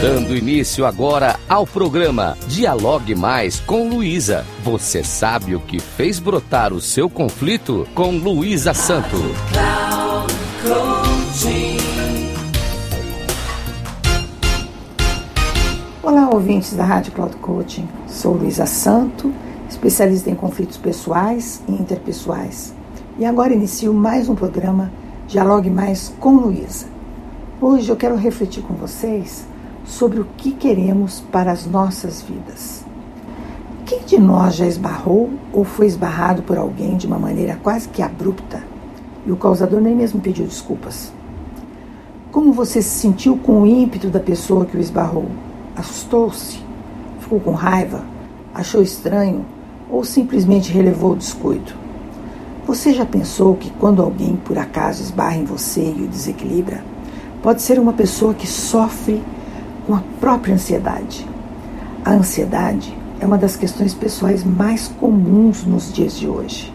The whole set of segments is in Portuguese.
Dando início agora ao programa Dialogue Mais com Luísa. Você sabe o que fez brotar o seu conflito com Luísa Santo. Olá, ouvintes da Rádio Cloud Coaching. Sou Luísa Santo, especialista em conflitos pessoais e interpessoais. E agora inicio mais um programa Dialogue Mais com Luísa. Hoje eu quero refletir com vocês sobre o que queremos para as nossas vidas. Quem de nós já esbarrou ou foi esbarrado por alguém de uma maneira quase que abrupta e o causador nem mesmo pediu desculpas? Como você se sentiu com o ímpeto da pessoa que o esbarrou? Assustou-se? Ficou com raiva? Achou estranho? Ou simplesmente relevou o descuido? Você já pensou que quando alguém por acaso esbarra em você e o desequilibra, pode ser uma pessoa que sofre com a própria ansiedade. A ansiedade é uma das questões pessoais mais comuns nos dias de hoje.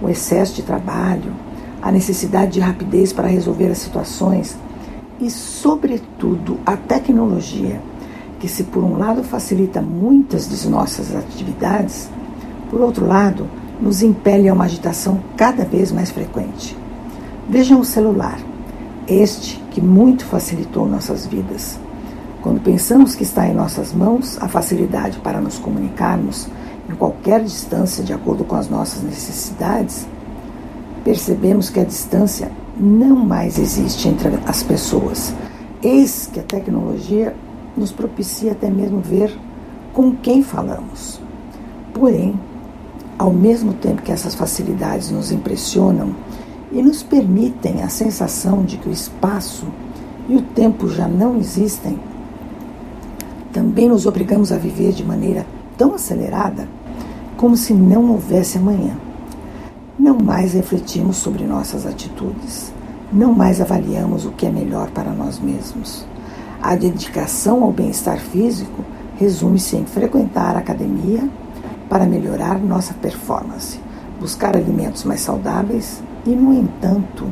O excesso de trabalho, a necessidade de rapidez para resolver as situações e, sobretudo, a tecnologia, que, se por um lado facilita muitas de nossas atividades, por outro lado, nos impele a uma agitação cada vez mais frequente. Vejam o celular, este que muito facilitou nossas vidas quando pensamos que está em nossas mãos a facilidade para nos comunicarmos em qualquer distância de acordo com as nossas necessidades, percebemos que a distância não mais existe entre as pessoas. Eis que a tecnologia nos propicia até mesmo ver com quem falamos. Porém, ao mesmo tempo que essas facilidades nos impressionam e nos permitem a sensação de que o espaço e o tempo já não existem, também nos obrigamos a viver de maneira tão acelerada como se não houvesse amanhã. Não mais refletimos sobre nossas atitudes, não mais avaliamos o que é melhor para nós mesmos. A dedicação ao bem-estar físico resume-se em frequentar a academia para melhorar nossa performance, buscar alimentos mais saudáveis e, no entanto,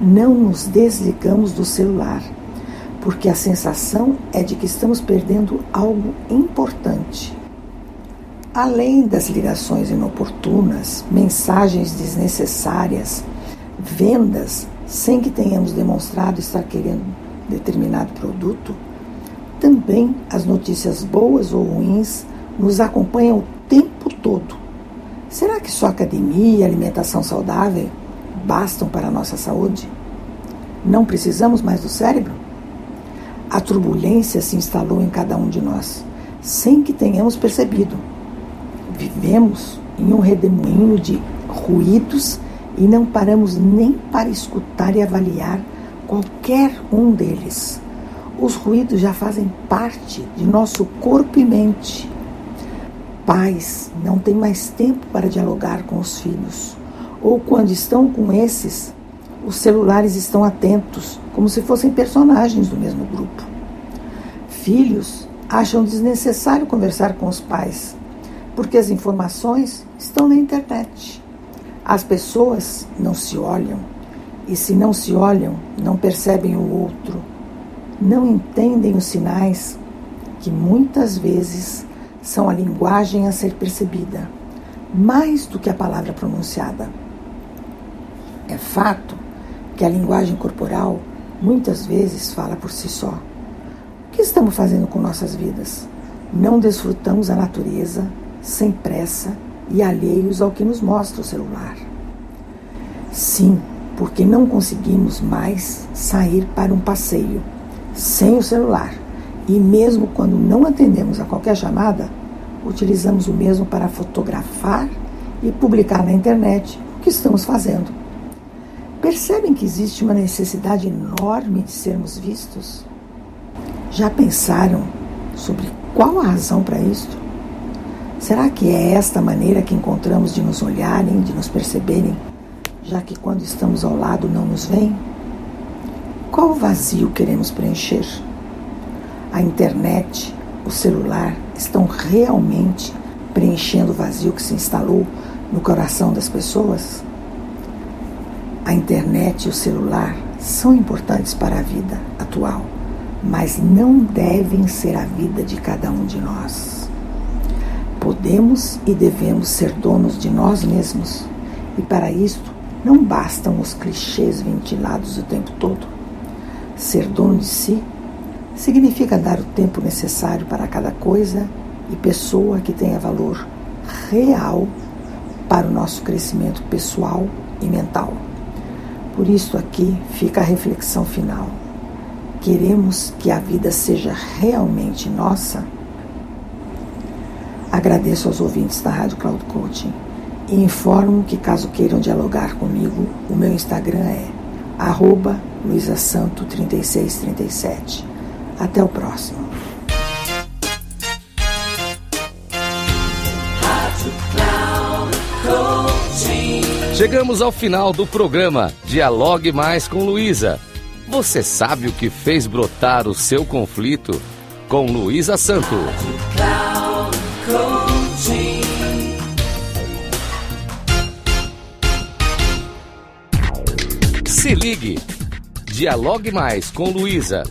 não nos desligamos do celular porque a sensação é de que estamos perdendo algo importante. Além das ligações inoportunas, mensagens desnecessárias, vendas sem que tenhamos demonstrado estar querendo determinado produto, também as notícias boas ou ruins nos acompanham o tempo todo. Será que só academia e alimentação saudável bastam para a nossa saúde? Não precisamos mais do cérebro? A turbulência se instalou em cada um de nós, sem que tenhamos percebido. Vivemos em um redemoinho de ruídos e não paramos nem para escutar e avaliar qualquer um deles. Os ruídos já fazem parte de nosso corpo e mente. Pais não têm mais tempo para dialogar com os filhos, ou quando estão com esses, os celulares estão atentos, como se fossem personagens do mesmo grupo. Filhos acham desnecessário conversar com os pais, porque as informações estão na internet. As pessoas não se olham, e se não se olham, não percebem o outro, não entendem os sinais que muitas vezes são a linguagem a ser percebida, mais do que a palavra pronunciada. É fato que a linguagem corporal muitas vezes fala por si só. O que estamos fazendo com nossas vidas? Não desfrutamos a natureza sem pressa e alheios ao que nos mostra o celular. Sim, porque não conseguimos mais sair para um passeio sem o celular. E mesmo quando não atendemos a qualquer chamada, utilizamos o mesmo para fotografar e publicar na internet o que estamos fazendo. Percebem que existe uma necessidade enorme de sermos vistos? Já pensaram sobre qual a razão para isto? Será que é esta maneira que encontramos de nos olharem, de nos perceberem, já que quando estamos ao lado não nos veem? Qual vazio queremos preencher? A internet, o celular estão realmente preenchendo o vazio que se instalou no coração das pessoas? A internet e o celular são importantes para a vida atual mas não devem ser a vida de cada um de nós. Podemos e devemos ser donos de nós mesmos, e para isto não bastam os clichês ventilados o tempo todo. Ser dono de si significa dar o tempo necessário para cada coisa e pessoa que tenha valor real para o nosso crescimento pessoal e mental. Por isso, aqui fica a reflexão final. Queremos que a vida seja realmente nossa? Agradeço aos ouvintes da Rádio Cloud Coaching e informo que, caso queiram dialogar comigo, o meu Instagram é luisasanto3637. Até o próximo. Chegamos ao final do programa Dialogue Mais com Luísa. Você sabe o que fez brotar o seu conflito? Com Luísa Santo. Se ligue. Dialogue Mais com Luísa.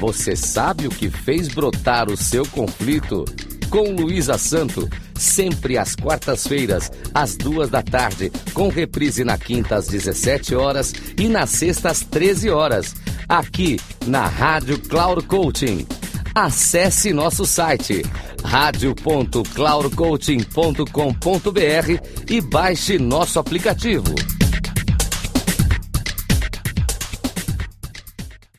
Você sabe o que fez brotar o seu conflito? Com Luísa Santo sempre às quartas-feiras, às duas da tarde, com reprise na quinta às 17 horas e na sexta às 13 horas, aqui na Rádio Cloud Coaching. Acesse nosso site radio.cloudcoaching.com.br e baixe nosso aplicativo.